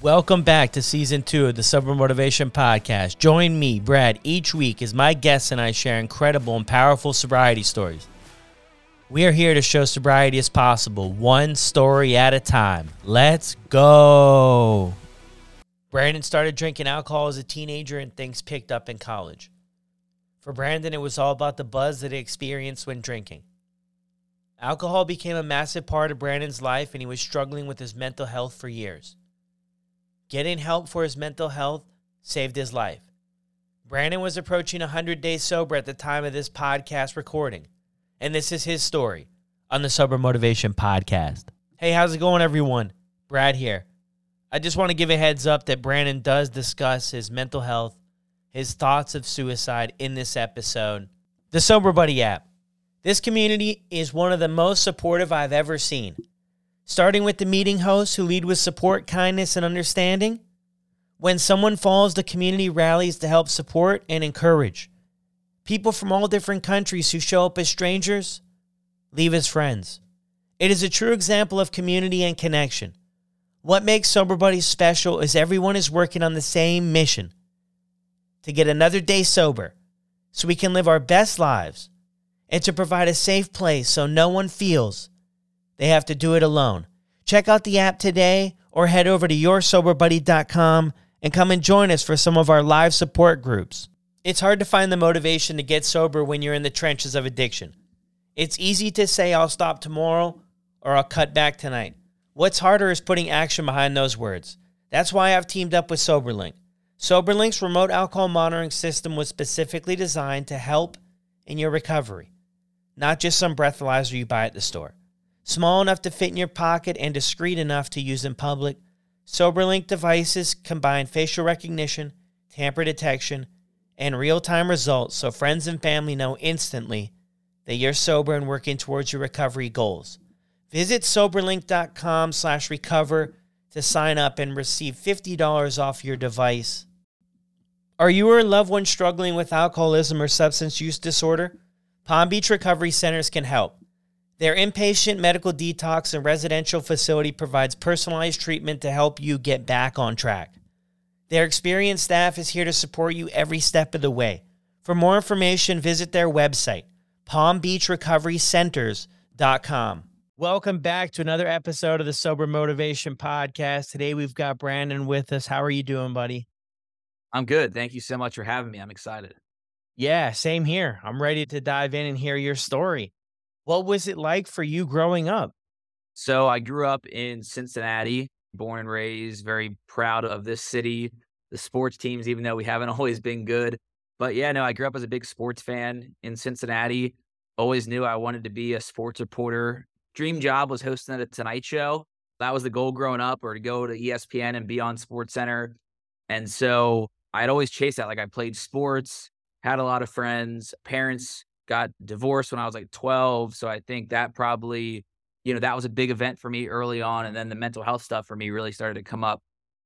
Welcome back to season two of the Sober Motivation Podcast. Join me, Brad, each week as my guests and I share incredible and powerful sobriety stories. We are here to show sobriety is possible, one story at a time. Let's go. Brandon started drinking alcohol as a teenager and things picked up in college. For Brandon, it was all about the buzz that he experienced when drinking. Alcohol became a massive part of Brandon's life and he was struggling with his mental health for years. Getting help for his mental health saved his life. Brandon was approaching 100 days sober at the time of this podcast recording, and this is his story on the Sober Motivation Podcast. Hey, how's it going, everyone? Brad here. I just want to give a heads up that Brandon does discuss his mental health, his thoughts of suicide in this episode. The Sober Buddy app. This community is one of the most supportive I've ever seen starting with the meeting hosts who lead with support, kindness, and understanding. When someone falls, the community rallies to help support and encourage. People from all different countries who show up as strangers leave as friends. It is a true example of community and connection. What makes Sober Buddies special is everyone is working on the same mission to get another day sober so we can live our best lives and to provide a safe place so no one feels they have to do it alone. Check out the app today or head over to yoursoberbuddy.com and come and join us for some of our live support groups. It's hard to find the motivation to get sober when you're in the trenches of addiction. It's easy to say, I'll stop tomorrow or I'll cut back tonight. What's harder is putting action behind those words. That's why I've teamed up with SoberLink. SoberLink's remote alcohol monitoring system was specifically designed to help in your recovery, not just some breathalyzer you buy at the store. Small enough to fit in your pocket and discreet enough to use in public, SoberLink devices combine facial recognition, tamper detection, and real-time results so friends and family know instantly that you're sober and working towards your recovery goals. Visit soberlink.com slash recover to sign up and receive $50 off your device. Are you or a loved one struggling with alcoholism or substance use disorder? Palm Beach Recovery Centers can help. Their inpatient medical detox and residential facility provides personalized treatment to help you get back on track. Their experienced staff is here to support you every step of the way. For more information, visit their website, palmbeachrecoverycenters.com. Welcome back to another episode of the Sober Motivation Podcast. Today we've got Brandon with us. How are you doing, buddy? I'm good. Thank you so much for having me. I'm excited. Yeah, same here. I'm ready to dive in and hear your story. What was it like for you growing up? So I grew up in Cincinnati, born and raised, very proud of this city, the sports teams, even though we haven't always been good. But yeah, no, I grew up as a big sports fan in Cincinnati. Always knew I wanted to be a sports reporter. Dream job was hosting a Tonight Show. That was the goal growing up, or to go to ESPN and be on Sports Center. And so I'd always chase that. Like I played sports, had a lot of friends, parents got divorced when I was like 12. So I think that probably, you know, that was a big event for me early on. And then the mental health stuff for me really started to come up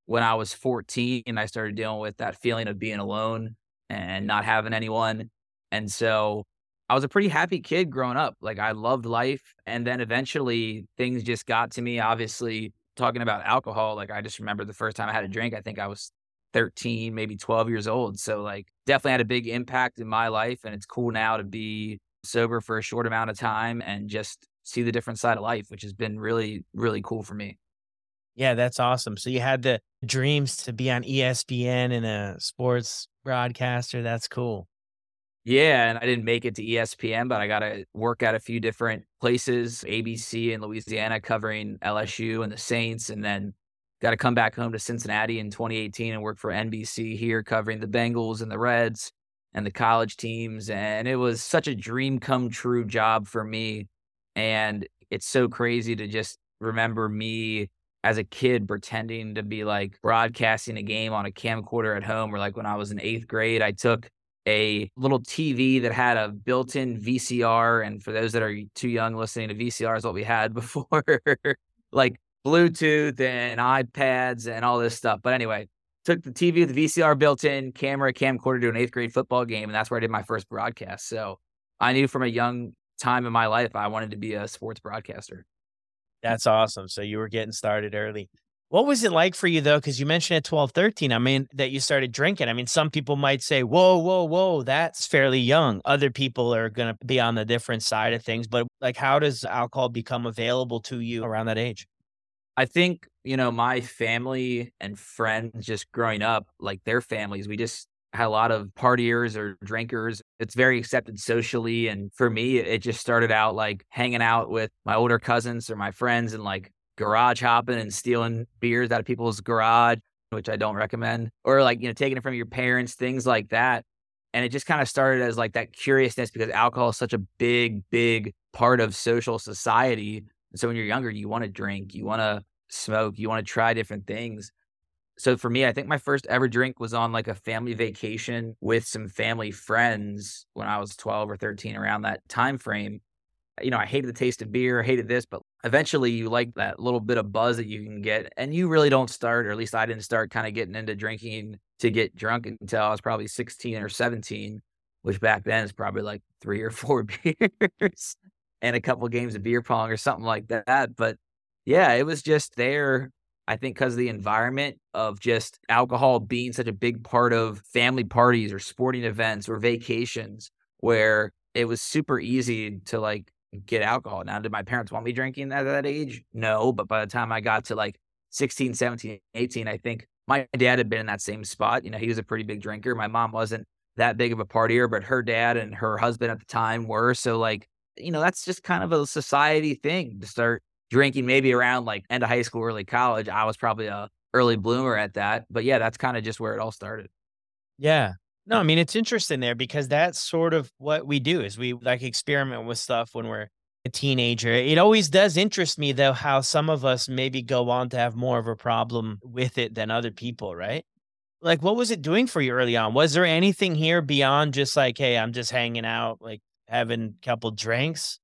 when I was 14 and I started dealing with that feeling of being alone and not having anyone. And so I was a pretty happy kid growing up. Like I loved life. And then eventually things just got to me. Obviously, talking about alcohol, like I just remember the first time I had a drink, I think I was 13, maybe 12 years old. So, like, definitely had a big impact in my life. And it's cool now to be sober for a short amount of time and just see the different side of life, which has been really, really cool for me. Yeah, that's awesome. So, you had the dreams to be on ESPN and a sports broadcaster. That's cool. Yeah, and I didn't make it to ESPN, but I got to work at a few different places, ABC in Louisiana covering LSU and the Saints, and then got to come back home to Cincinnati in 2018 and work for NBC here covering the Bengals and the Reds and the college teams. And it was such a dream come true job for me. And it's so crazy to just remember me as a kid pretending to be like broadcasting a game on a camcorder at home, or like when I was in eighth grade, I took a little TV that had a built in VCR. And for those that are too young listening to VCR is what we had before, like Bluetooth and iPads and all this stuff. But anyway, took the TV with the VCR built in, camera, camcorder to an eighth grade football game. And that's where I did my first broadcast. So I knew from a young time in my life, I wanted to be a sports broadcaster. That's awesome. So you were getting started early. What was it like for you though? Because you mentioned at 12, 13, I mean, that you started drinking. I mean, some people might say, whoa, whoa, whoa, that's fairly young. Other people are going to be on the different side of things. But like, how does alcohol become available to you around that age? I think, you know, my family and friends just growing up, like their families, we just had a lot of partiers or drinkers. It's very accepted socially. And for me, it just started out like hanging out with my older cousins or my friends and like garage hopping and stealing beers out of people's garage, which I don't recommend, or like, you know, taking it from your parents, things like that. And it just kind of started as like that curiousness because alcohol is such a big, big part of social society so when you're younger, you want to drink, you want to smoke, you want to try different things. So for me, I think my first ever drink was on like a family vacation with some family friends when I was 12 or 13 around that time frame. You know, I hated the taste of beer, hated this, but eventually you like that little bit of buzz that you can get. And you really don't start, or at least I didn't start kind of getting into drinking to get drunk until I was probably 16 or 17, which back then is probably like three or four beers and a couple games of beer pong or something like that. But yeah, it was just there. I think because the environment of just alcohol being such a big part of family parties or sporting events or vacations, where it was super easy to like get alcohol. Now, did my parents want me drinking at that age? No. But by the time I got to like 16, 17, 18, I think my dad had been in that same spot. You know, he was a pretty big drinker. My mom wasn't that big of a partier, but her dad and her husband at the time were. So, like, you know, that's just kind of a society thing to start drinking maybe around like end of high school, early college. I was probably a early bloomer at that. But yeah, that's kind of just where it all started. Yeah. No, I mean it's interesting there because that's sort of what we do is we like experiment with stuff when we're a teenager. It always does interest me though how some of us maybe go on to have more of a problem with it than other people, right? Like what was it doing for you early on? Was there anything here beyond just like, hey, I'm just hanging out, like having a couple drinks?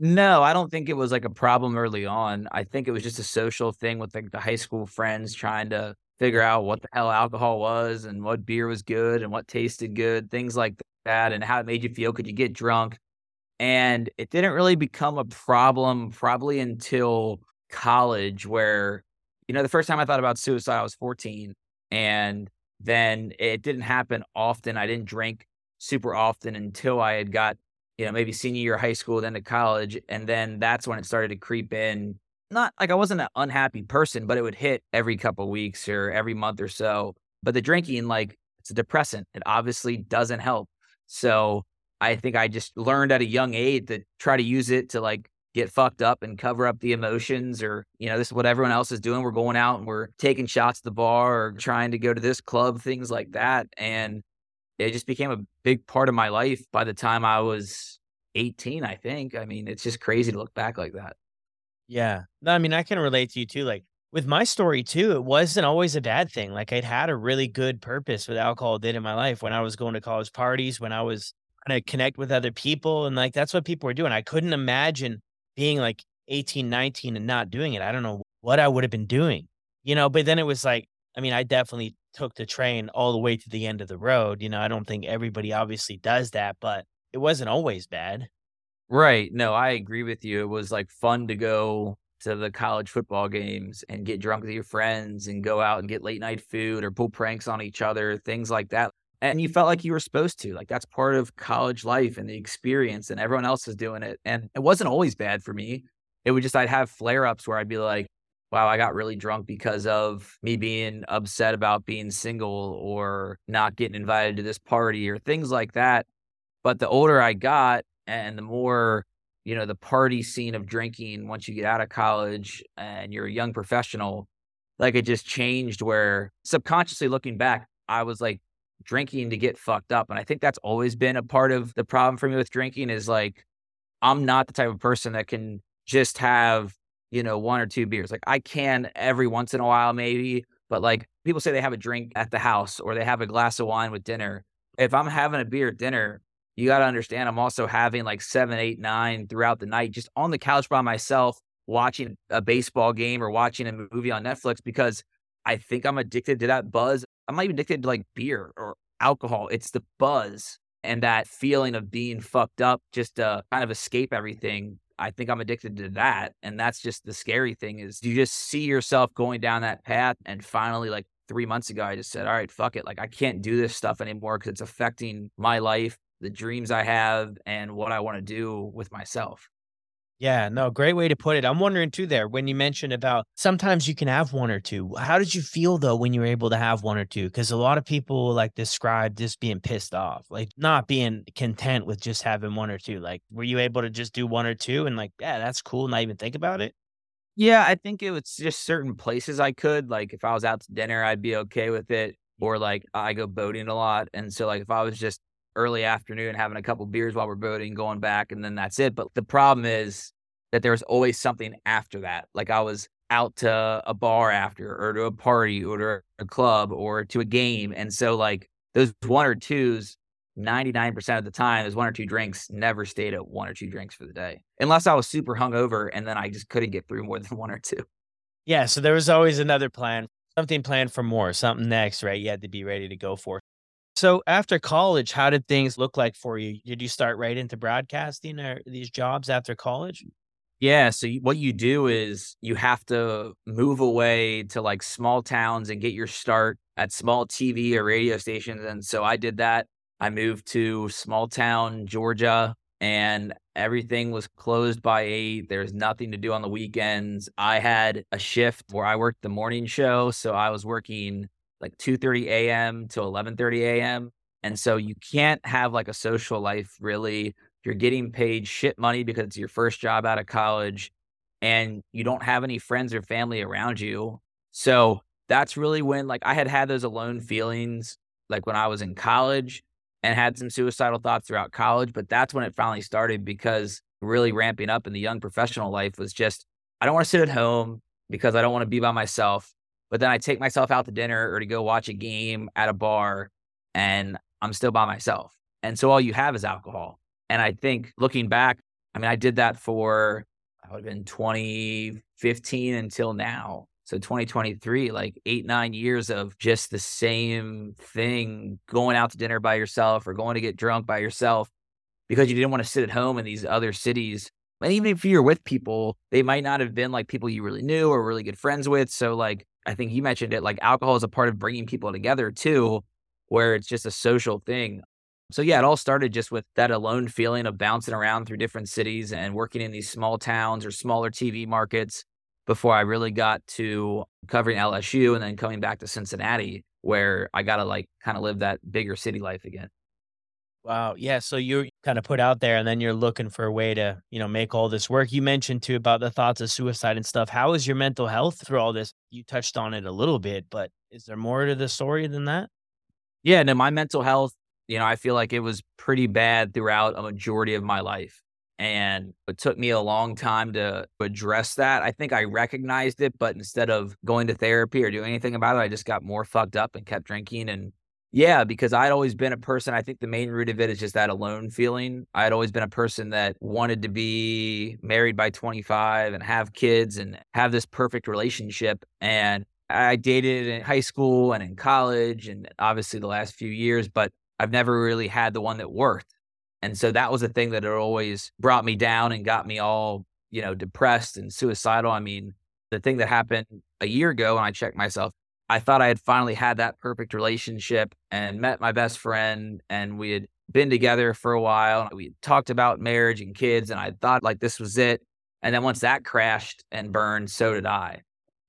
No, I don't think it was like a problem early on. I think it was just a social thing with like the high school friends trying to figure out what the hell alcohol was and what beer was good and what tasted good, things like that, and how it made you feel. Could you get drunk? And it didn't really become a problem probably until college, where, you know, the first time I thought about suicide, I was 14. And then it didn't happen often. I didn't drink super often until I had got you know, maybe senior year of high school, then to college. And then that's when it started to creep in. Not like I wasn't an unhappy person, but it would hit every couple weeks or every month or so. But the drinking, like, it's a depressant. It obviously doesn't help. So I think I just learned at a young age to try to use it to like get fucked up and cover up the emotions or you know this is what everyone else is doing we're going out and we're taking shots at the bar or trying to go to this club things like that and it just became a big part of my life by the time I was 18, I think. I mean, it's just crazy to look back like that. Yeah. No, I mean, I can relate to you too. Like with my story too, it wasn't always a bad thing. Like I'd had a really good purpose with alcohol did in my life when I was going to college parties, when I was trying to connect with other people. And like that's what people were doing. I couldn't imagine being like 18, 19 and not doing it. I don't know what I would have been doing, you know, but then it was like, I mean, I definitely took the train all the way to the end of the road. You know, I don't think everybody obviously does that, but it wasn't always bad. Right. No, I agree with you. It was like fun to go to the college football games and get drunk with your friends and go out and get late night food or pull pranks on each other, things like that. And you felt like you were supposed to. Like that's part of college life and the experience, and everyone else is doing it. And it wasn't always bad for me. It would just, I'd have flare ups where I'd be like, wow, I got really drunk because of me being upset about being single or not getting invited to this party or things like that. But the older I got and the more, you know, the party scene of drinking once you get out of college and you're a young professional, like it just changed where subconsciously looking back, I was like drinking to get fucked up. And I think that's always been a part of the problem for me with drinking is like, I'm not the type of person that can just have you know, one or two beers. Like I can every once in a while, maybe, but like people say they have a drink at the house or they have a glass of wine with dinner. If I'm having a beer at dinner, you got to understand I'm also having like seven, eight, nine throughout the night, just on the couch by myself, watching a baseball game or watching a movie on Netflix because I think I'm addicted to that buzz. I'm not even addicted to like beer or alcohol. It's the buzz and that feeling of being fucked up just to kind of escape everything I think I'm addicted to that. And that's just the scary thing is you just see yourself going down that path. And finally, like three months ago, I just said, all right, fuck it. Like I can't do this stuff anymore because it's affecting my life, the dreams I have, and what I want to do with myself. Yeah, no, great way to put it. I'm wondering too there when you mentioned about sometimes you can have one or two. How did you feel though when you were able to have one or two? Because a lot of people like describe just being pissed off, like not being content with just having one or two. Like, were you able to just do one or two and like, yeah, that's cool, not even think about it? Yeah, I think it was just certain places I could. Like if I was out to dinner, I'd be okay with it. Or like I go boating a lot. And so like if I was just early afternoon having a couple beers while we're boating, going back, and then that's it. But the problem is that there was always something after that. Like I was out to a bar after, or to a party, or to a club, or to a game. And so, like, those one or twos, 99% of the time, those one or two drinks never stayed at one or two drinks for the day, unless I was super hungover and then I just couldn't get through more than one or two. Yeah. So there was always another plan, something planned for more, something next, right? You had to be ready to go for. So after college, how did things look like for you? Did you start right into broadcasting or these jobs after college? Yeah. So what you do is you have to move away to like small towns and get your start at small TV or radio stations. And so I did that. I moved to small town Georgia and everything was closed by eight. There's nothing to do on the weekends. I had a shift where I worked the morning show. So I was working like 2:30 a.m. to 11:30 a.m. And so you can't have like a social life really. You're getting paid shit money because it's your first job out of college and you don't have any friends or family around you. So that's really when like I had had those alone feelings like when I was in college and had some suicidal thoughts throughout college, but that's when it finally started because really ramping up in the young professional life was just I don't want to sit at home because I don't want to be by myself. But then I take myself out to dinner or to go watch a game at a bar and I'm still by myself. And so all you have is alcohol. And I think looking back, I mean, I did that for, I would have been 2015 until now. So 2023, like eight, nine years of just the same thing, going out to dinner by yourself or going to get drunk by yourself because you didn't want to sit at home in these other cities. And even if you're with people, they might not have been like people you really knew or really good friends with. So, like, I think you mentioned it, like alcohol is a part of bringing people together too, where it's just a social thing. So, yeah, it all started just with that alone feeling of bouncing around through different cities and working in these small towns or smaller TV markets before I really got to covering LSU and then coming back to Cincinnati, where I got to like kind of live that bigger city life again. Wow. Yeah. So you're kind of put out there and then you're looking for a way to, you know, make all this work. You mentioned too about the thoughts of suicide and stuff. How is your mental health through all this? You touched on it a little bit, but is there more to the story than that? Yeah. No, my mental health you know, I feel like it was pretty bad throughout a majority of my life. And it took me a long time to address that. I think I recognized it, but instead of going to therapy or doing anything about it, I just got more fucked up and kept drinking. And yeah, because I'd always been a person, I think the main root of it is just that alone feeling. I'd always been a person that wanted to be married by 25 and have kids and have this perfect relationship. And I dated in high school and in college and obviously the last few years, but I've never really had the one that worked. And so that was the thing that had always brought me down and got me all, you know, depressed and suicidal. I mean, the thing that happened a year ago when I checked myself, I thought I had finally had that perfect relationship and met my best friend and we had been together for a while. We talked about marriage and kids and I thought like this was it. And then once that crashed and burned, so did I.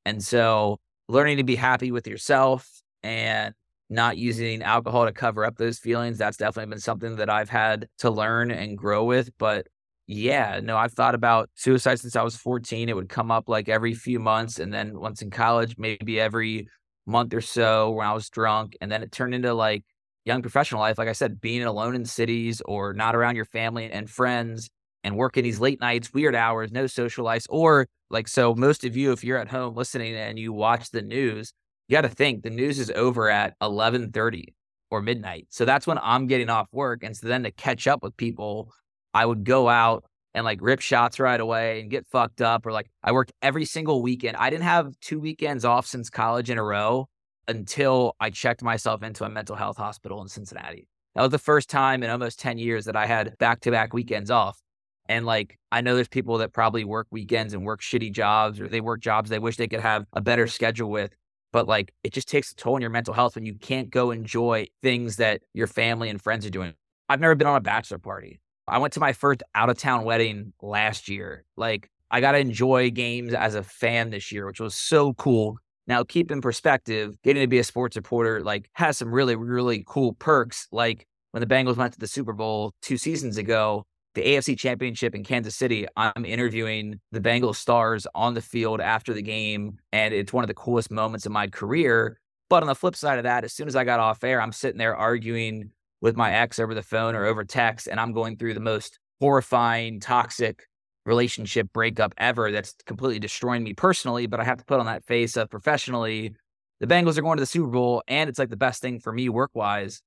And so learning to be happy with yourself and not using alcohol to cover up those feelings. That's definitely been something that I've had to learn and grow with. But yeah, no, I've thought about suicide since I was 14. It would come up like every few months. And then once in college, maybe every month or so when I was drunk. And then it turned into like young professional life. Like I said, being alone in cities or not around your family and friends and working these late nights, weird hours, no social life. Or like, so most of you, if you're at home listening and you watch the news, you got to think the news is over at 11:30 or midnight. So that's when I'm getting off work and so then to catch up with people, I would go out and like rip shots right away and get fucked up or like I worked every single weekend. I didn't have two weekends off since college in a row until I checked myself into a mental health hospital in Cincinnati. That was the first time in almost 10 years that I had back-to-back weekends off. And like, I know there's people that probably work weekends and work shitty jobs or they work jobs they wish they could have a better schedule with. But like, it just takes a toll on your mental health when you can't go enjoy things that your family and friends are doing. I've never been on a bachelor party. I went to my first out of town wedding last year. Like, I got to enjoy games as a fan this year, which was so cool. Now, keep in perspective, getting to be a sports reporter like has some really, really cool perks. Like when the Bengals went to the Super Bowl two seasons ago, the AFC Championship in Kansas City, I'm interviewing the Bengals stars on the field after the game, and it's one of the coolest moments of my career. But on the flip side of that, as soon as I got off air, I'm sitting there arguing with my ex over the phone or over text, and I'm going through the most horrifying, toxic relationship breakup ever that's completely destroying me personally. But I have to put on that face of professionally, the Bengals are going to the Super Bowl, and it's like the best thing for me work wise.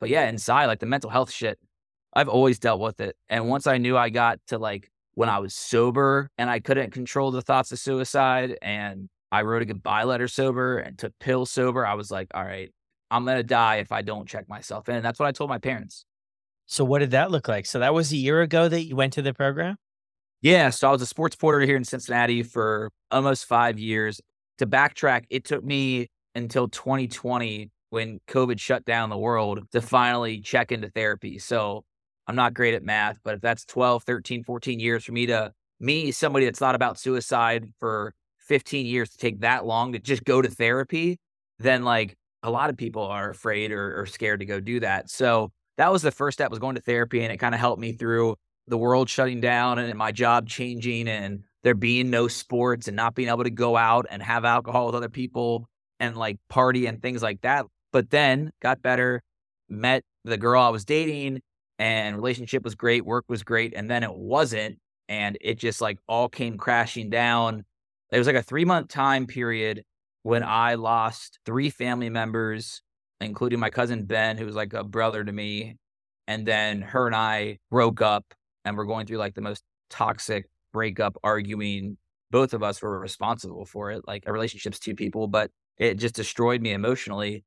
But yeah, inside, like the mental health shit, I've always dealt with it. And once I knew I got to like when I was sober and I couldn't control the thoughts of suicide and I wrote a goodbye letter sober and took pills sober, I was like, all right, I'm going to die if I don't check myself in. And that's what I told my parents. So, what did that look like? So, that was a year ago that you went to the program? Yeah. So, I was a sports reporter here in Cincinnati for almost five years. To backtrack, it took me until 2020 when COVID shut down the world to finally check into therapy. So, I'm not great at math, but if that's 12, 13, 14 years for me to, me, somebody that's thought about suicide for 15 years to take that long to just go to therapy, then like a lot of people are afraid or, or scared to go do that. So that was the first step was going to therapy and it kind of helped me through the world shutting down and my job changing and there being no sports and not being able to go out and have alcohol with other people and like party and things like that. But then got better, met the girl I was dating and relationship was great, work was great, and then it wasn't, and it just like all came crashing down. It was like a three month time period when I lost three family members, including my cousin Ben, who was like a brother to me, and then her and I broke up, and we're going through like the most toxic breakup, arguing. Both of us were responsible for it. Like a relationship's two people, but it just destroyed me emotionally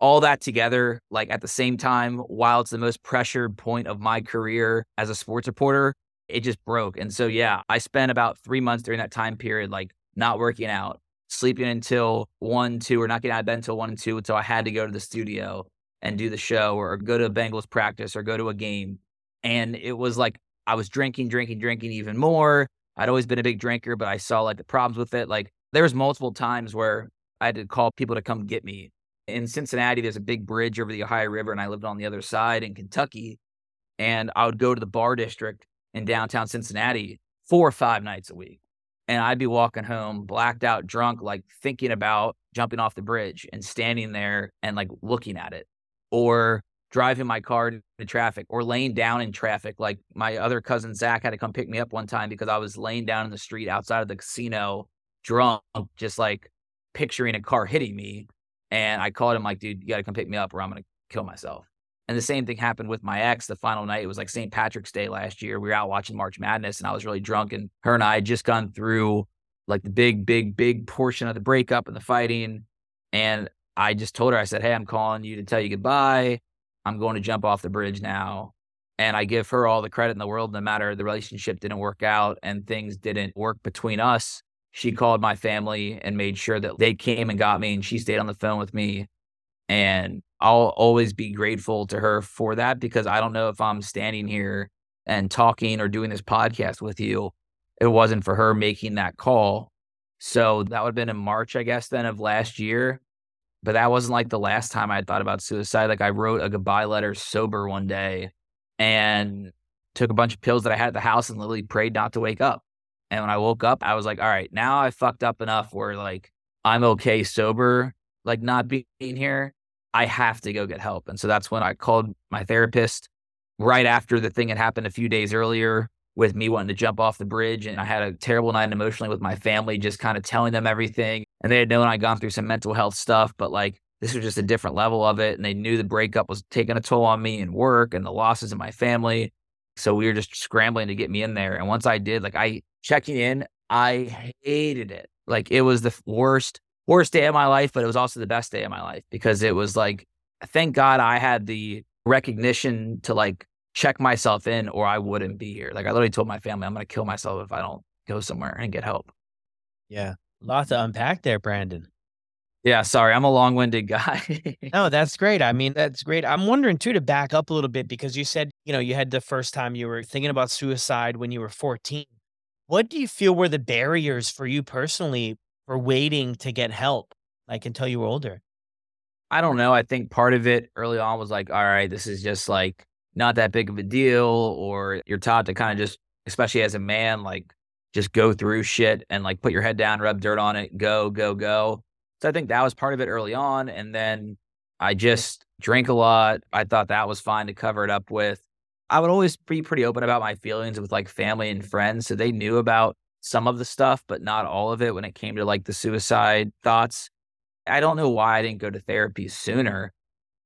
all that together, like at the same time, while it's the most pressured point of my career as a sports reporter, it just broke. And so, yeah, I spent about three months during that time period, like not working out, sleeping until one, two, or not getting out of bed until one and two. Until I had to go to the studio and do the show or go to a Bengals practice or go to a game. And it was like I was drinking, drinking, drinking even more. I'd always been a big drinker, but I saw like the problems with it. Like there was multiple times where I had to call people to come get me in Cincinnati, there's a big bridge over the Ohio River, and I lived on the other side in Kentucky. And I would go to the bar district in downtown Cincinnati four or five nights a week. And I'd be walking home, blacked out, drunk, like thinking about jumping off the bridge and standing there and like looking at it, or driving my car into traffic, or laying down in traffic. Like my other cousin Zach had to come pick me up one time because I was laying down in the street outside of the casino, drunk, just like picturing a car hitting me and I called him like, dude, you got to come pick me up or I'm going to kill myself. And the same thing happened with my ex the final night. It was like St. Patrick's Day last year. We were out watching March Madness and I was really drunk. And her and I had just gone through like the big, big, big portion of the breakup and the fighting. And I just told her, I said, Hey, I'm calling you to tell you goodbye. I'm going to jump off the bridge now. And I give her all the credit in the world, no matter the relationship didn't work out and things didn't work between us she called my family and made sure that they came and got me and she stayed on the phone with me and I'll always be grateful to her for that because I don't know if I'm standing here and talking or doing this podcast with you it wasn't for her making that call so that would have been in March I guess then of last year but that wasn't like the last time I had thought about suicide like I wrote a goodbye letter sober one day and took a bunch of pills that I had at the house and literally prayed not to wake up and when I woke up, I was like, all right, now I fucked up enough where like I'm okay sober, like not being here. I have to go get help. And so that's when I called my therapist right after the thing had happened a few days earlier with me wanting to jump off the bridge. And I had a terrible night emotionally with my family, just kind of telling them everything. And they had known I'd gone through some mental health stuff, but like this was just a different level of it. And they knew the breakup was taking a toll on me and work and the losses in my family. So we were just scrambling to get me in there. And once I did, like I checking in, I hated it. Like it was the worst, worst day of my life, but it was also the best day of my life because it was like, thank God I had the recognition to like check myself in or I wouldn't be here. Like I literally told my family, I'm going to kill myself if I don't go somewhere and get help. Yeah. Lots to unpack there, Brandon. Yeah, sorry, I'm a long-winded guy. no, that's great. I mean, that's great. I'm wondering too to back up a little bit because you said, you know, you had the first time you were thinking about suicide when you were 14. What do you feel were the barriers for you personally for waiting to get help, like until you were older? I don't know. I think part of it early on was like, all right, this is just like not that big of a deal, or you're taught to kind of just, especially as a man, like just go through shit and like put your head down, rub dirt on it, go, go, go. So I think that was part of it early on. And then I just drank a lot. I thought that was fine to cover it up with. I would always be pretty open about my feelings with like family and friends. So they knew about some of the stuff, but not all of it when it came to like the suicide thoughts. I don't know why I didn't go to therapy sooner.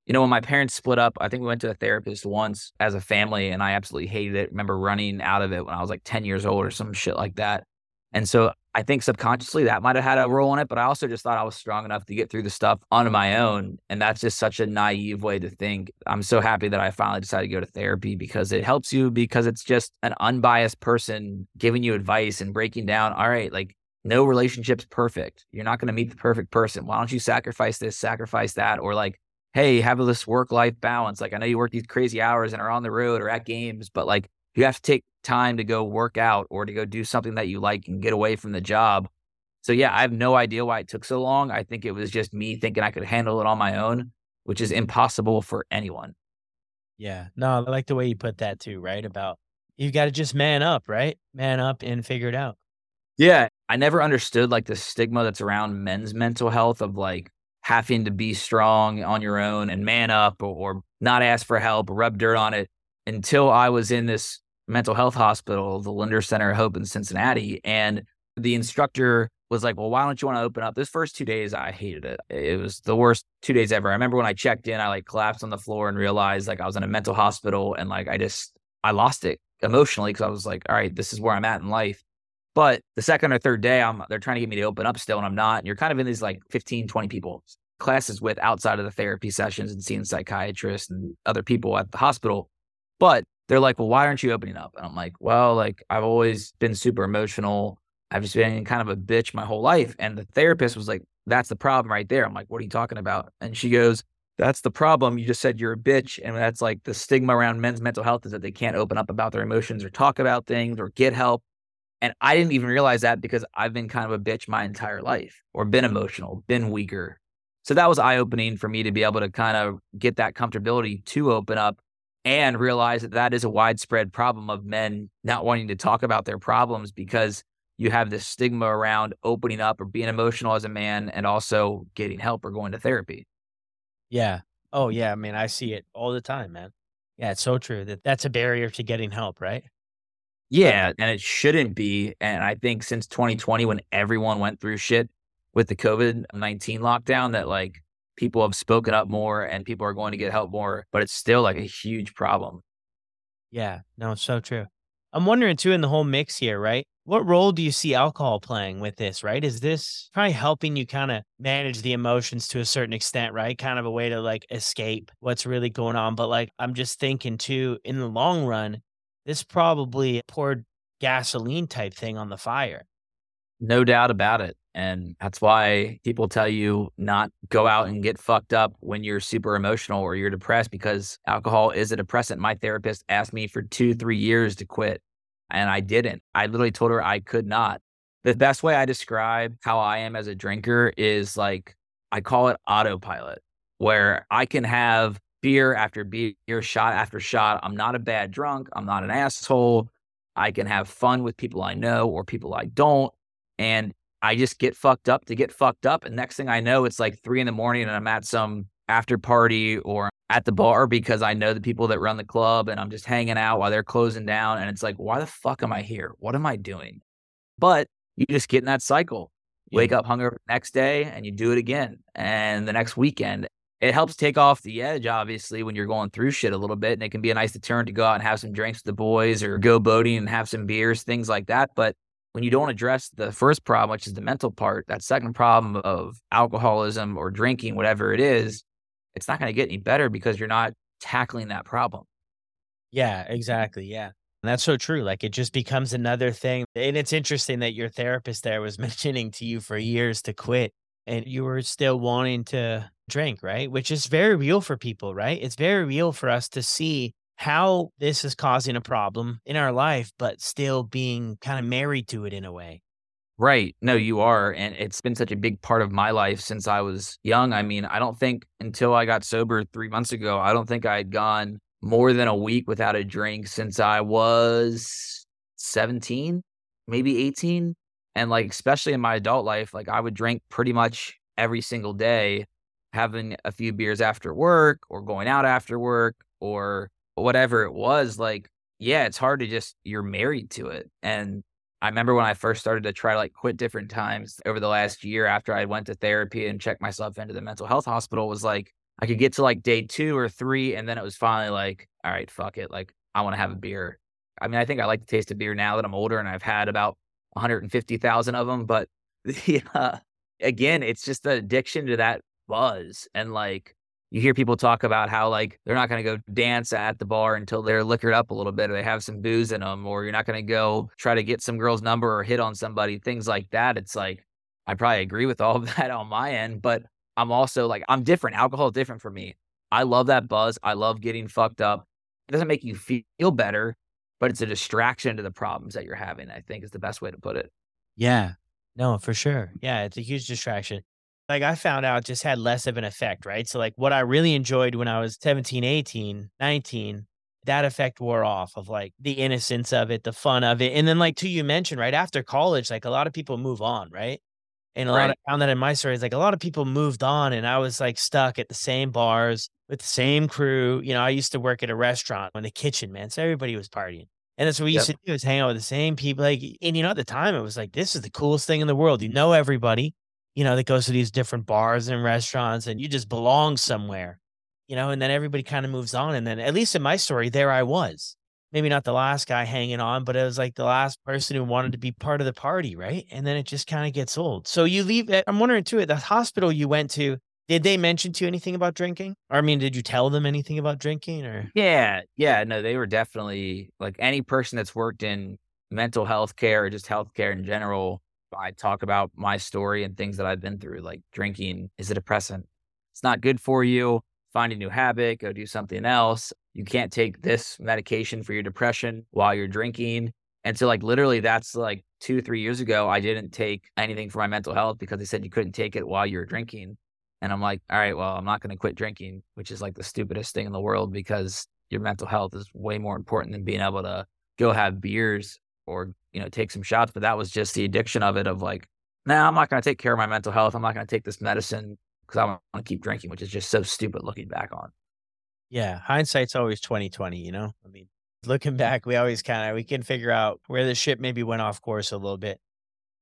You know, when my parents split up, I think we went to a therapist once as a family and I absolutely hated it. remember running out of it when I was like 10 years old or some shit like that. And so I think subconsciously that might have had a role in it, but I also just thought I was strong enough to get through the stuff on my own. And that's just such a naive way to think. I'm so happy that I finally decided to go to therapy because it helps you because it's just an unbiased person giving you advice and breaking down, all right, like no relationship's perfect. You're not going to meet the perfect person. Why don't you sacrifice this, sacrifice that? Or like, hey, have this work life balance. Like, I know you work these crazy hours and are on the road or at games, but like, you have to take time to go work out or to go do something that you like and get away from the job. So yeah, I have no idea why it took so long. I think it was just me thinking I could handle it on my own, which is impossible for anyone. Yeah. No, I like the way you put that too, right? About you've got to just man up, right? Man up and figure it out. Yeah. I never understood like the stigma that's around men's mental health of like having to be strong on your own and man up or, or not ask for help, rub dirt on it until I was in this mental health hospital, the Linder Center of Hope in Cincinnati. And the instructor was like, Well, why don't you want to open up? This first two days, I hated it. It was the worst two days ever. I remember when I checked in, I like collapsed on the floor and realized like I was in a mental hospital and like I just, I lost it emotionally because I was like, All right, this is where I'm at in life. But the second or third day, I'm they're trying to get me to open up still, and I'm not. And you're kind of in these like 15, 20 people classes with outside of the therapy sessions and seeing psychiatrists and other people at the hospital. But they're like, well, why aren't you opening up? And I'm like, well, like I've always been super emotional. I've just been kind of a bitch my whole life. And the therapist was like, that's the problem right there. I'm like, what are you talking about? And she goes, that's the problem. You just said you're a bitch. And that's like the stigma around men's mental health is that they can't open up about their emotions or talk about things or get help. And I didn't even realize that because I've been kind of a bitch my entire life or been emotional, been weaker. So that was eye opening for me to be able to kind of get that comfortability to open up and realize that that is a widespread problem of men not wanting to talk about their problems because you have this stigma around opening up or being emotional as a man and also getting help or going to therapy. Yeah. Oh, yeah. I mean, I see it all the time, man. Yeah, it's so true that that's a barrier to getting help, right? Yeah, and it shouldn't be. And I think since 2020, when everyone went through shit with the COVID 19 lockdown, that like people have spoken up more and people are going to get help more, but it's still like a huge problem. Yeah, no, it's so true. I'm wondering too in the whole mix here, right? What role do you see alcohol playing with this, right? Is this probably helping you kind of manage the emotions to a certain extent, right? Kind of a way to like escape what's really going on. But like, I'm just thinking too, in the long run, this probably poured gasoline type thing on the fire. No doubt about it. And that's why people tell you not go out and get fucked up when you're super emotional or you're depressed because alcohol is a depressant. My therapist asked me for two, three years to quit, and I didn't. I literally told her I could not. The best way I describe how I am as a drinker is like I call it autopilot, where I can have beer after beer, shot after shot. I'm not a bad drunk. I'm not an asshole. I can have fun with people I know or people I don't. And I just get fucked up to get fucked up. And next thing I know, it's like three in the morning and I'm at some after party or at the bar because I know the people that run the club and I'm just hanging out while they're closing down. And it's like, why the fuck am I here? What am I doing? But you just get in that cycle. Yeah. Wake up hungover next day and you do it again. And the next weekend, it helps take off the edge, obviously, when you're going through shit a little bit. And it can be a nice deterrent to go out and have some drinks with the boys or go boating and have some beers, things like that. But when you don't address the first problem, which is the mental part, that second problem of alcoholism or drinking, whatever it is, it's not going to get any better because you're not tackling that problem. Yeah, exactly. Yeah. And that's so true. Like it just becomes another thing. And it's interesting that your therapist there was mentioning to you for years to quit and you were still wanting to drink, right? Which is very real for people, right? It's very real for us to see how this is causing a problem in our life, but still being kind of married to it in a way. Right. No, mm. you are. And it's been such a big part of my life since I was young. I mean, I don't think until I got sober three months ago, I don't think I had gone more than a week without a drink since I was 17, maybe 18. And like, especially in my adult life, like I would drink pretty much every single day, having a few beers after work or going out after work or whatever it was. Like, yeah, it's hard to just, you're married to it. And I remember when I first started to try to like quit different times over the last year after I went to therapy and checked myself into the mental health hospital was like I could get to like day two or three and then it was finally like, all right, fuck it. Like I want to have a beer. I mean, I think I like the taste of beer now that I'm older and I've had about 150,000 of them, but yeah, again, it's just the addiction to that buzz and like you hear people talk about how like they're not going to go dance at the bar until they're liquored up a little bit or they have some booze in them or you're not going to go try to get some girl's number or hit on somebody things like that it's like i probably agree with all of that on my end but i'm also like i'm different alcohol is different for me. I love that buzz i love getting fucked up. It doesn't make you feel better but it's a distraction to the problems that you're having i think is the best way to put it. Yeah. No for sure. Yeah it's a huge distraction like I found out just had less of an effect, right? So like what I really enjoyed when I was 17, 18, 19, that effect wore off of like the innocence of it, the fun of it. And then like to you mentioned, right after college, like a lot of people move on, right? And a right. lot of, I found that in my stories, like a lot of people moved on and I was like stuck at the same bars with the same crew. You know, I used to work at a restaurant in the kitchen, man. So everybody was partying. And that's what we yep. used to do is hang out with the same people. Like, and you know, at the time it was like, this is the coolest thing in the world. You know everybody you know, that goes to these different bars and restaurants and you just belong somewhere, you know, and then everybody kind of moves on. And then, at least in my story, there I was. Maybe not the last guy hanging on, but it was like the last person who wanted to be part of the party, right? And then it just kind of gets old. So you leave. Eh, I'm wondering too, at the hospital you went to, did they mention to you anything about drinking? Or I mean, did you tell them anything about drinking or? Yeah. Yeah. No, they were definitely like any person that's worked in mental health care or just healthcare in general I talk about my story and things that I've been through, like drinking is a depressant. It's not good for you. Find a new habit, go do something else. You can't take this medication for your depression while you're drinking. And so, like, literally, that's like two, three years ago, I didn't take anything for my mental health because they said you couldn't take it while you're drinking. And I'm like, all right, well, I'm not going to quit drinking, which is like the stupidest thing in the world because your mental health is way more important than being able to go have beers or you know take some shots but that was just the addiction of it of like nah i'm not going to take care of my mental health. I'm not going to take this medicine because i want to keep drinking which is just so stupid looking back on. Yeah hindsight's always 2020 you know? I mean looking back we always kind of we can figure out where the ship maybe went off course a little bit.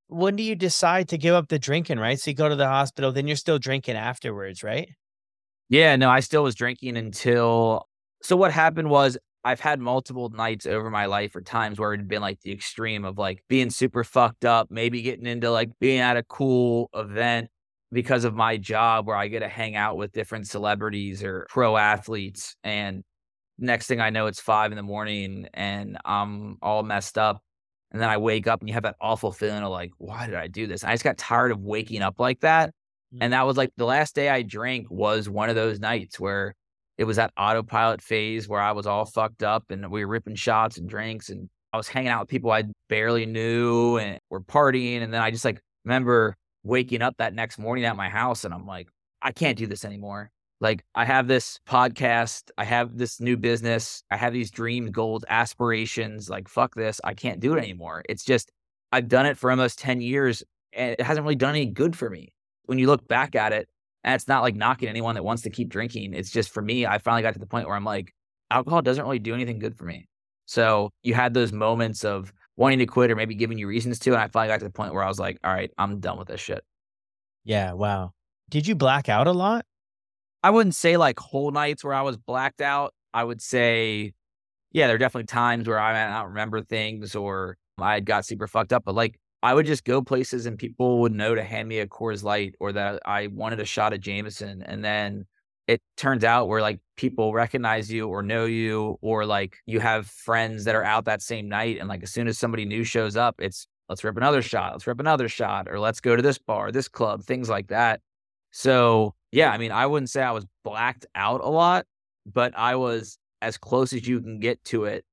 When do you decide to give up the drinking right? So you go to the hospital then you're still drinking afterwards right? Yeah no i still was drinking until so what happened was I've had multiple nights over my life or times where it'd been like the extreme of like being super fucked up, maybe getting into like being at a cool event because of my job where I get to hang out with different celebrities or pro athletes. And next thing I know, it's five in the morning and I'm all messed up. And then I wake up and you have that awful feeling of like, why did I do this? I just got tired of waking up like that. And mm. that was like the last day I drank was one of those nights where it was that autopilot phase where I was all fucked up and we were ripping shots and drinks and I was hanging out with people I barely knew and we're partying. And then I just like remember waking up that next morning at my house and I'm like, I can't do this anymore. Like I have this podcast, I have this new business, I have these dreams, goals, aspirations. Like fuck this, I can't do it anymore. It's just I've done it for almost 10 years and it hasn't really done any good for me. When you look back at it, and it's not like knocking anyone that wants to keep drinking. It's just for me, I finally got to the point where I'm like, alcohol doesn't really do anything good for me. So you had those moments of wanting to quit or maybe giving you reasons to. And I finally got to the point where I was like, all right, I'm done with this shit. Yeah. Wow. Did you black out a lot? I wouldn't say like whole nights where I was blacked out. I would say, yeah, there are definitely times where I might not remember things or I got super fucked up. But like I would just go places and people would know to hand me a Coors Light or that I wanted a shot of Jameson. And then it turns out where like people recognize you or know you or like you have friends that are out that same night and like as soon as somebody new shows up it's let's rip another shot let's rip another shot or let's go to this bar this club things like that so yeah i mean i wouldn't say i was blacked out a lot but i was as close as you can get to it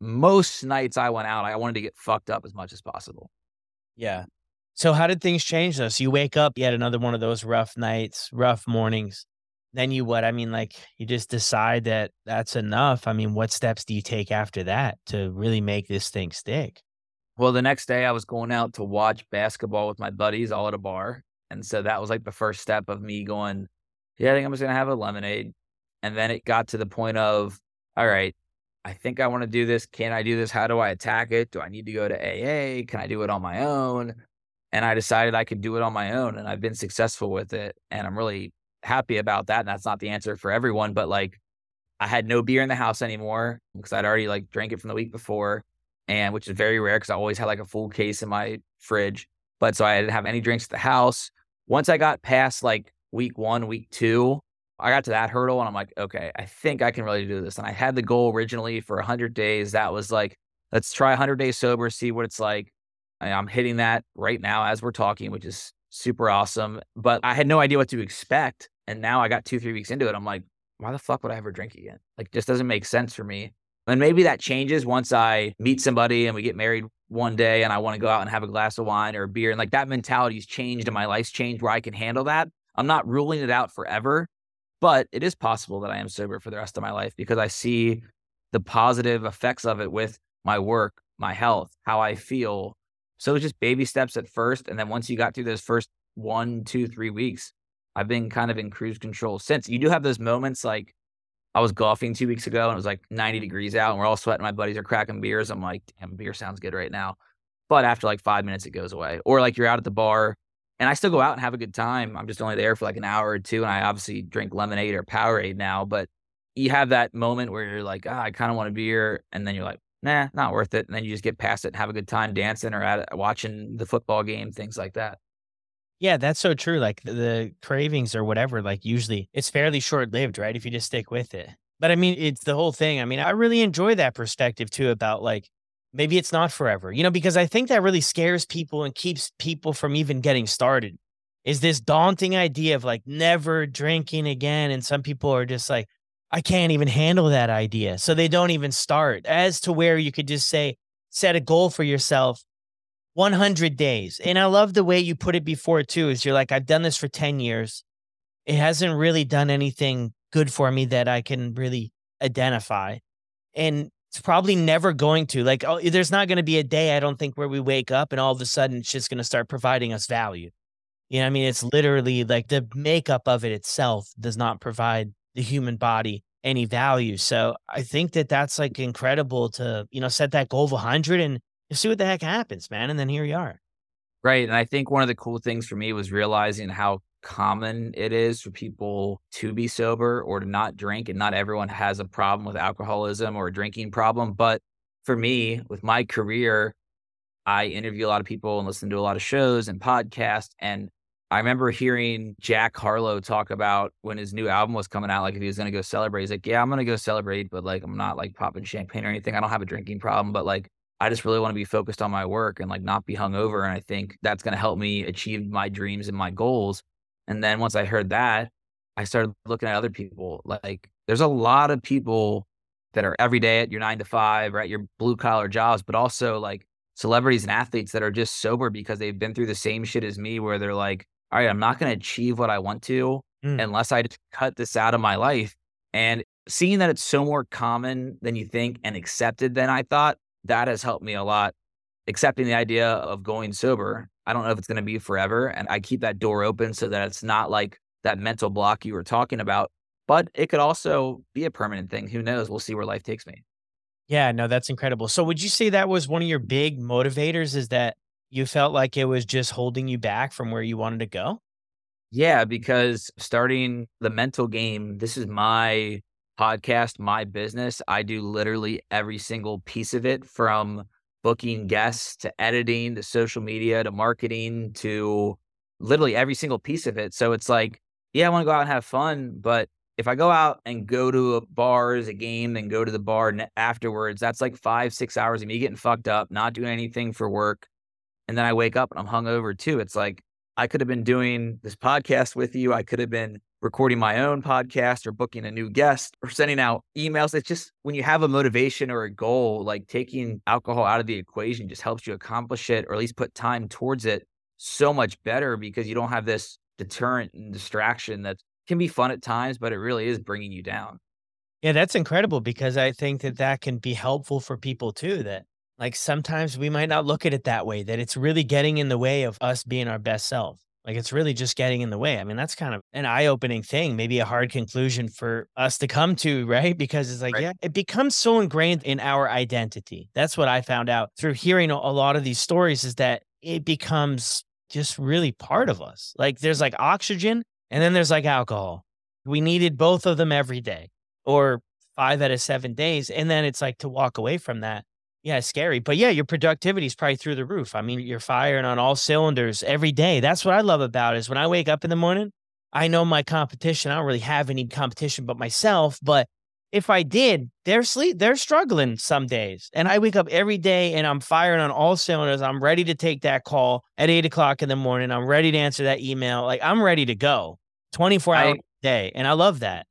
most nights i went out i wanted to get fucked up as much as possible yeah so how did things change though so you wake up you had another one of those rough nights rough mornings then you what? I mean, like you just decide that that's enough. I mean, what steps do you take after that to really make this thing stick? Well, the next day I was going out to watch basketball with my buddies all at a bar. And so that was like the first step of me going, yeah, I think I'm just going to have a lemonade. And then it got to the point of, all right, I think I want to do this. Can I do this? How do I attack it? Do I need to go to AA? Can I do it on my own? And I decided I could do it on my own. And I've been successful with it. And I'm really happy about that. And that's not the answer for everyone, but like I had no beer in the house anymore because I'd already like drank it from the week before, and which is very rare because I always had like a full case in my fridge. But so I didn't have any drinks at the house. Once I got past like week one, week two, I got to that hurdle and I'm like, okay, I think I can really do this. And I had the goal originally for 100 days. That was like, let's try 100 days sober, see what it's like. I'm hitting that right now as we're talking, which is super awesome. But I had no idea what to expect. And now I got two, three weeks into it. I'm like, why the fuck would I ever drink again? Like, just doesn't make sense for me. And maybe that changes once I meet somebody and we get married one day and I want to go out and have a glass of wine or a beer. And like that mentality's changed and my life's changed where I can handle that. I'm not ruling it out forever, but it is possible that I am sober for the rest of my life because I see the positive effects of it with my work, my health, how I feel, so it's just baby steps at first. And then once you got through those first one, two, three weeks, I've been kind of in cruise control since. You do have those moments like I was golfing two weeks ago and it was like 90 degrees out and we're all sweating. My buddies are cracking beers. I'm like, damn, beer sounds good right now. But after like five minutes, it goes away. Or like you're out at the bar and I still go out and have a good time. I'm just only there for like an hour or two. And I obviously drink lemonade or Powerade now. But you have that moment where you're like, ah, I kind of want a beer. And then you're like, nah, not worth it. And then you just get past it and have a good time dancing or at watching the football game, things like that. Yeah, that's so true. Like the cravings or whatever, like usually it's fairly short lived, right? If you just stick with it. But I mean, it's the whole thing. I mean, I really enjoy that perspective too about like maybe it's not forever, you know, because I think that really scares people and keeps people from even getting started. Is this daunting idea of like never drinking again? And some people are just like, I can't even handle that idea. So they don't even start. As to where you could just say, set a goal for yourself 100 days. And I love the way you put it before, too, is you're like, I've done this for 10 years. It hasn't really done anything good for me that I can really identify. And it's probably never going to. Like, oh, there's not going to be a day, I don't think, where we wake up and all of a sudden it's just going to start providing us value. You know, I mean, it's literally like the makeup of it itself does not provide the human body any value. So I think that that's like incredible to, you know, set that goal of 100 and see what the heck happens, man. And then here you are. Right. And I think one of the cool things for me was realizing how common it is for people to be sober or to not drink. And not everyone has a problem with alcoholism or a drinking problem. But for me, with my career, I interview a lot of people and listen to a lot of shows and podcasts. And I remember hearing Jack Harlow talk about when his new album was coming out, like if he was going to go celebrate. He's like, Yeah, I'm going to go celebrate, but like, I'm not like popping champagne or anything. I don't have a drinking problem, but like, I just really want to be focused on my work and like not be hungover. And I think that's going to help me achieve my dreams and my goals. And then once I heard that, I started looking at other people. Like, there's a lot of people that are every day at your nine to five or at your blue collar jobs, but also like celebrities and athletes that are just sober because they've been through the same shit as me, where they're like, all right, I'm not going to achieve what I want to mm. unless I just cut this out of my life. And seeing that it's so more common than you think and accepted than I thought, that has helped me a lot. Accepting the idea of going sober. I don't know if it's going to be forever. And I keep that door open so that it's not like that mental block you were talking about, but it could also be a permanent thing. Who knows? We'll see where life takes me. Yeah, no, that's incredible. So would you say that was one of your big motivators is that you felt like it was just holding you back from where you wanted to go? Yeah, because starting the mental game, this is my podcast, my business. I do literally every single piece of it from booking guests to editing to social media to marketing to literally every single piece of it. So it's like, yeah, I want to go out and have fun, but if I go out and go to a bar as a game, then go to the bar afterwards, that's like five, six hours of me getting fucked up, not doing anything for work. And then I wake up and I'm hungover too. It's like I could have been doing this podcast with you. I could have been recording my own podcast or booking a new guest or sending out emails. It's just when you have a motivation or a goal, like taking alcohol out of the equation just helps you accomplish it or at least put time towards it so much better because you don't have this deterrent and distraction that can be fun at times, but it really is bringing you down. Yeah, that's incredible because I think that that can be helpful for people too. That like sometimes we might not look at it that way, that it's really getting in the way of us being our best self. Like it's really just getting in the way. I mean, that's kind of an eye opening thing, maybe a hard conclusion for us to come to, right? Because it's like, right. yeah, it becomes so ingrained in our identity. That's what I found out through hearing a lot of these stories is that it becomes just really part of us. Like there's like oxygen and then there's like alcohol. We needed both of them every day or five out of seven days. And then it's like to walk away from that. Yeah, scary. But yeah, your productivity is probably through the roof. I mean, you're firing on all cylinders every day. That's what I love about it is when I wake up in the morning, I know my competition. I don't really have any competition but myself, but if I did, they're sleep, they're struggling some days. And I wake up every day and I'm firing on all cylinders. I'm ready to take that call at eight o'clock in the morning. I'm ready to answer that email. Like I'm ready to go 24 hours a day. And I love that.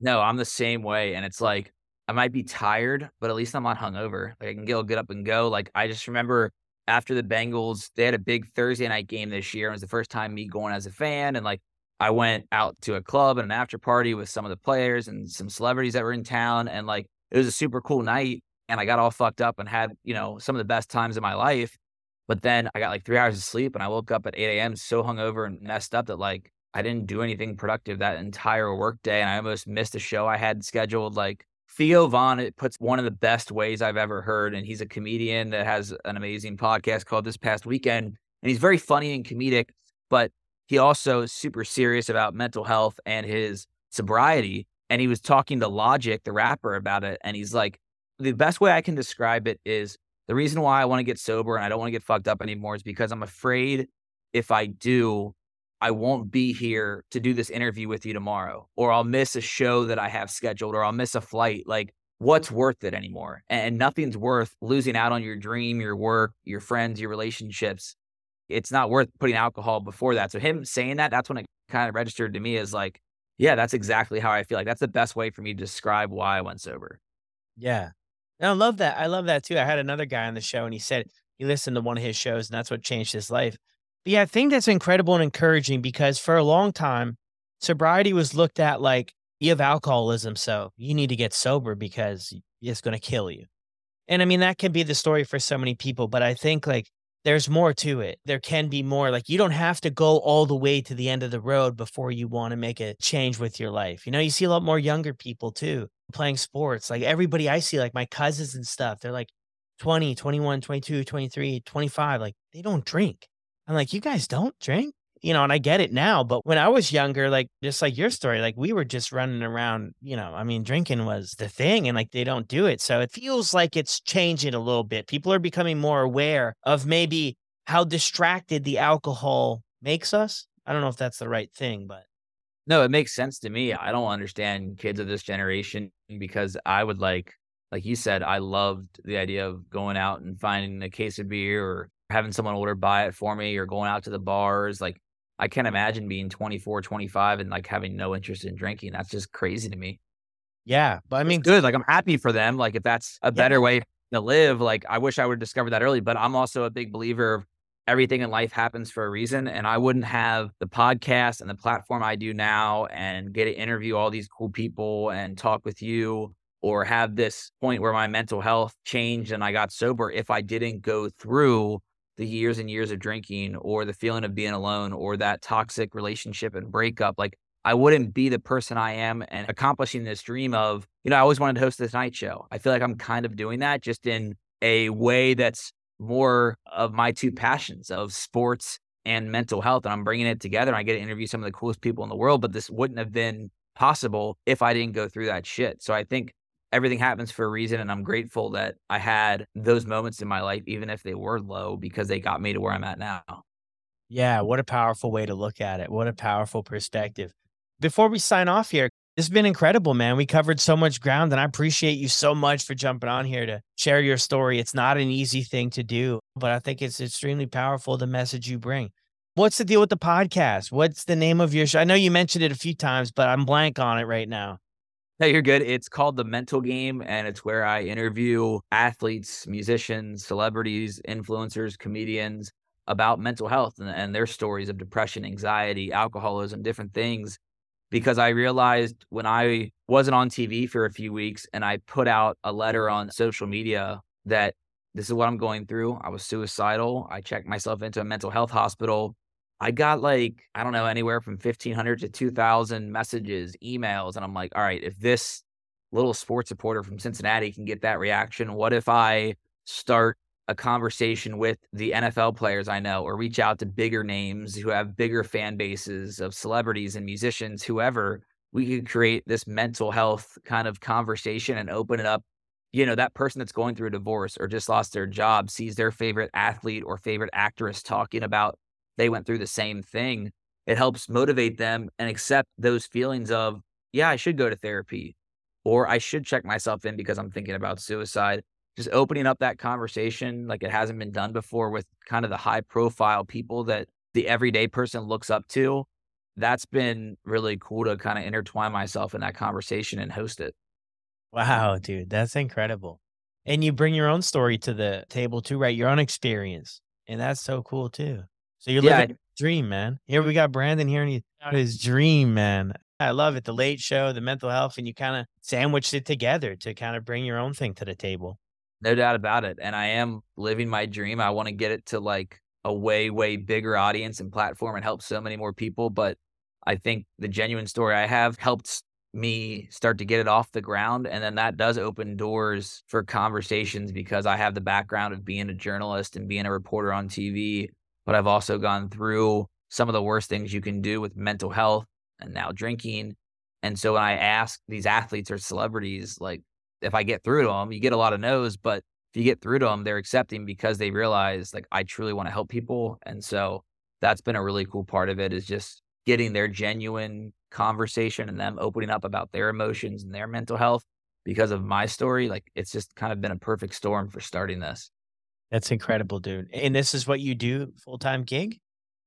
No, I'm the same way. And it's like, I might be tired, but at least I'm not hungover. Like I can get, up and go. Like I just remember after the Bengals, they had a big Thursday night game this year. It was the first time me going as a fan. And like I went out to a club and an after party with some of the players and some celebrities that were in town. And like, it was a super cool night. And I got all fucked up and had, you know, some of the best times of my life. But then I got like three hours of sleep and I woke up at 8 a.m. so hungover and messed up that like I didn't do anything productive that entire workday. And I almost missed a show I had scheduled. Like Theo Von, it puts one of the best ways I've ever heard. And he's a comedian that has an amazing podcast called This Past Weekend. And he's very funny and comedic, but he also is super serious about mental health and his sobriety. And he was talking to Logic, the rapper, about it. And he's like, the best way I can describe it is the reason why I want to get sober and I don't want to get fucked up anymore is because I'm afraid if I do, I won't be here to do this interview with you tomorrow, or I'll miss a show that I have scheduled, or I'll miss a flight. Like, what's worth it anymore? And nothing's worth losing out on your dream, your work, your friends, your relationships it's not worth putting alcohol before that. So him saying that, that's when it kind of registered to me as like, yeah, that's exactly how I feel. Like that's the best way for me to describe why I went sober. Yeah. And I love that. I love that too. I had another guy on the show and he said he listened to one of his shows and that's what changed his life. Yeah, I think that's incredible and encouraging because for a long time, sobriety was looked at like you have alcoholism, so you need to get sober because it's going to kill you. And I mean, that can be the story for so many people, but I think like there's more to it. There can be more. Like you don't have to go all the way to the end of the road before you want to make a change with your life. You know, you see a lot more younger people too playing sports. Like everybody I see, like my cousins and stuff, they're like 20, 21, 22, 23, 25. Like they don't drink. I'm like, you guys don't drink? you know, and I get it now, but when I was younger, like just like your story, like we were just running around, you know, I mean, drinking was the thing and like they don't do it. So it feels like it's changing a little bit. People are becoming more aware of maybe how distracted the alcohol makes us. I don't know if that's the right thing, but no, it makes sense to me. I don't understand kids of this generation because I would like, like you said, I loved the idea of going out and finding a case of beer or having someone older buy it for me or going out to the bars. Like I can't mm-hmm. imagine being 24, 25 and like having no interest in drinking. That's just crazy to me. Yeah. But I mean, it's good. Like I'm happy for them. Like if that's a better yeah. way to live, like I wish I would have discovered that early. But I'm also a big believer of everything in life happens for a reason. And I wouldn't have the podcast and the platform I do now and get to interview all these cool people and talk with you or have this point where my mental health changed and I got sober if I didn't go through the years and years of drinking or the feeling of being alone or that toxic relationship and breakup, like I wouldn't be the person I am and accomplishing this dream of, you know, I always wanted to host this night show. I feel like I'm kind of doing that just in a way that's more of my two passions of sports and mental health. And I'm bringing it together. And I get to interview some of the coolest people in the world, but this wouldn't have been possible if I didn't go through that shit. So I think everything happens for a reason. And I'm grateful that I had those moments in my life, even if they were low, because they got me to where I'm at now. Yeah. What a powerful way to look at it. What a powerful perspective. Before we sign off here, This has been incredible, man. We covered so much ground, and I appreciate you so much for jumping on here to share your story. It's not an easy thing to do, but I think it's extremely powerful the message you bring. What's the deal with the podcast? What's the name of your show? I know you mentioned it a few times, but I'm blank on it right now. No, you're good. It's called The Mental Game, and it's where I interview athletes, musicians, celebrities, influencers, comedians about mental health and, and their stories of depression, anxiety, alcoholism, different things. Because I realized when I wasn't on TV for a few weeks and I put out a letter on social media that this is what I'm going through. I was suicidal. I checked myself into a mental health hospital. I got like, I don't know, anywhere from 1,500 to 2,000 messages, emails. And I'm like, all right, if this little sports reporter from Cincinnati can get that reaction, what if I start a conversation with the NFL players I know or reach out to bigger names who have bigger fan bases of celebrities and musicians, whoever? We could create this mental health kind of conversation and open it up you know, that person that's going through a divorce or just lost their job sees their favorite athlete or favorite actress talking about they went through the same thing. It helps motivate them and accept those feelings of, yeah, I should go to therapy or I should check myself in because I'm thinking about suicide. Just opening up that conversation like it hasn't been done before with kind of the high profile people that the everyday person looks up to. That's been really cool to kind of intertwine myself in that conversation and host it. Wow, dude, that's incredible. And you bring your own story to the table too, right? Your own experience. And that's so cool too. So you're living yeah. dream, man. Here we got Brandon here and he got his dream, man. I love it. The late show, the mental health, and you kind of sandwiched it together to kind of bring your own thing to the table. No doubt about it. And I am living my dream. I want to get it to like a way, way bigger audience and platform and help so many more people. But I think the genuine story I have helped me start to get it off the ground. And then that does open doors for conversations because I have the background of being a journalist and being a reporter on TV. But I've also gone through some of the worst things you can do with mental health and now drinking. And so when I ask these athletes or celebrities, like, if I get through to them, you get a lot of no's, but if you get through to them, they're accepting because they realize, like, I truly want to help people. And so that's been a really cool part of it is just getting their genuine conversation and them opening up about their emotions and their mental health because of my story. Like it's just kind of been a perfect storm for starting this. That's incredible, dude. And this is what you do full time gig?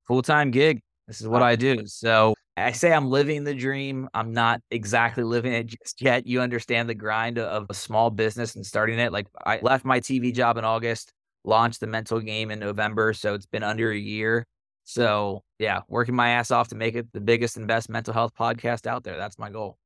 Full time gig. This is what I do. So I say I'm living the dream. I'm not exactly living it just yet. You understand the grind of a small business and starting it. Like I left my TV job in August, launched the mental game in November. So it's been under a year. So yeah, working my ass off to make it the biggest and best mental health podcast out there. That's my goal.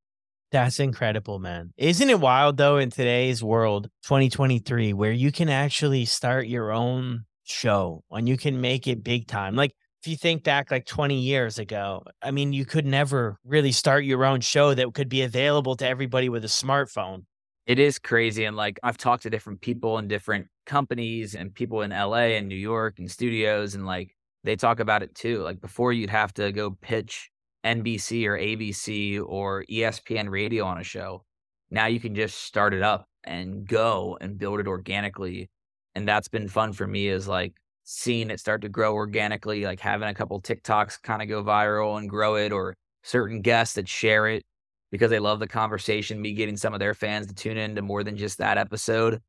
That's incredible, man. Isn't it wild though in today's world, 2023, where you can actually start your own show and you can make it big time? Like if you think back like 20 years ago, I mean, you could never really start your own show that could be available to everybody with a smartphone. It is crazy. And like I've talked to different people in different companies and people in LA and New York and studios and like they talk about it too. Like before, you'd have to go pitch NBC or ABC or ESPN radio on a show. Now you can just start it up and go and build it organically. And that's been fun for me is like seeing it start to grow organically, like having a couple TikToks kind of go viral and grow it, or certain guests that share it because they love the conversation, me getting some of their fans to tune in to more than just that episode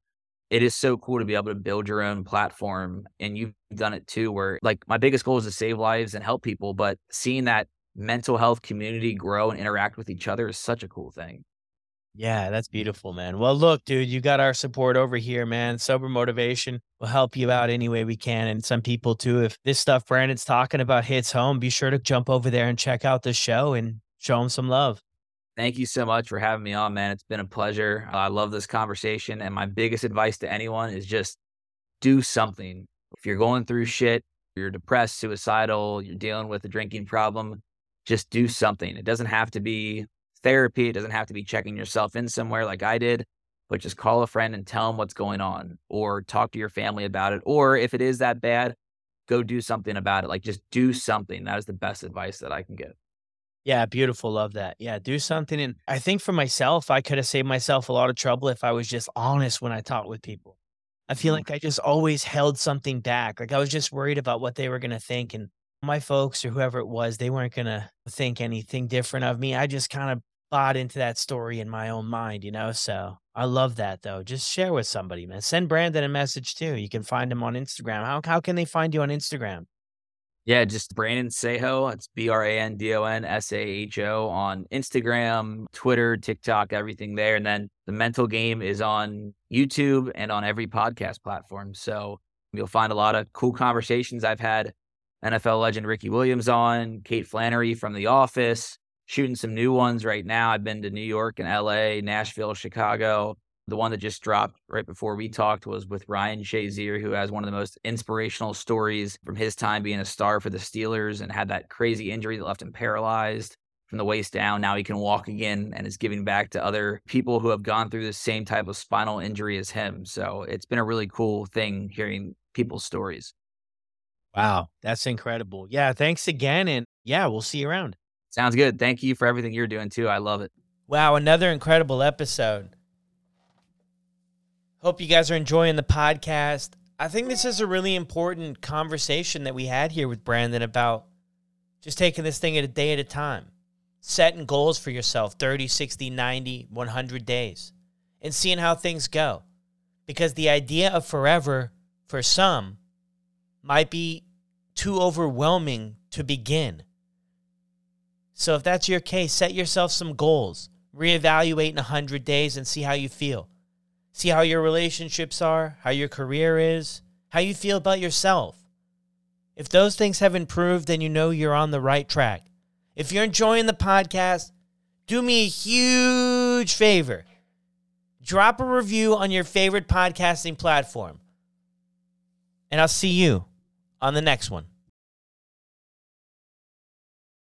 it is so cool to be able to build your own platform and you've done it too where like my biggest goal is to save lives and help people but seeing that mental health community grow and interact with each other is such a cool thing yeah that's beautiful man well look dude you got our support over here man sober motivation will help you out any way we can and some people too if this stuff brandon's talking about hits home be sure to jump over there and check out the show and show them some love Thank you so much for having me on, man. It's been a pleasure. I love this conversation. And my biggest advice to anyone is just do something. If you're going through shit, you're depressed, suicidal, you're dealing with a drinking problem, just do something. It doesn't have to be therapy. It doesn't have to be checking yourself in somewhere like I did, but just call a friend and tell them what's going on or talk to your family about it. Or if it is that bad, go do something about it. Like just do something. That is the best advice that I can give. Yeah, beautiful. Love that. Yeah, do something. And I think for myself, I could have saved myself a lot of trouble if I was just honest when I talked with people. I feel mm-hmm. like I just always held something back. Like I was just worried about what they were going to think. And my folks or whoever it was, they weren't going to think anything different of me. I just kind of bought into that story in my own mind, you know? So I love that though. Just share with somebody, man. Send Brandon a message too. You can find him on Instagram. How, how can they find you on Instagram? Yeah, just Brandon Saho. It's B R A N D O N S A H O on Instagram, Twitter, TikTok, everything there. And then the mental game is on YouTube and on every podcast platform. So you'll find a lot of cool conversations. I've had NFL legend Ricky Williams on, Kate Flannery from The Office, shooting some new ones right now. I've been to New York and LA, Nashville, Chicago. The one that just dropped right before we talked was with Ryan Shazier, who has one of the most inspirational stories from his time being a star for the Steelers and had that crazy injury that left him paralyzed from the waist down. Now he can walk again and is giving back to other people who have gone through the same type of spinal injury as him. So it's been a really cool thing hearing people's stories. Wow, that's incredible. Yeah, thanks again. And yeah, we'll see you around. Sounds good. Thank you for everything you're doing too. I love it. Wow, another incredible episode. Hope you guys are enjoying the podcast. I think this is a really important conversation that we had here with Brandon about just taking this thing at a day at a time, setting goals for yourself 30, 60, 90, 100 days, and seeing how things go. Because the idea of forever for some might be too overwhelming to begin. So, if that's your case, set yourself some goals, reevaluate in 100 days, and see how you feel. See how your relationships are, how your career is, how you feel about yourself. If those things have improved, then you know you're on the right track. If you're enjoying the podcast, do me a huge favor. Drop a review on your favorite podcasting platform. And I'll see you on the next one.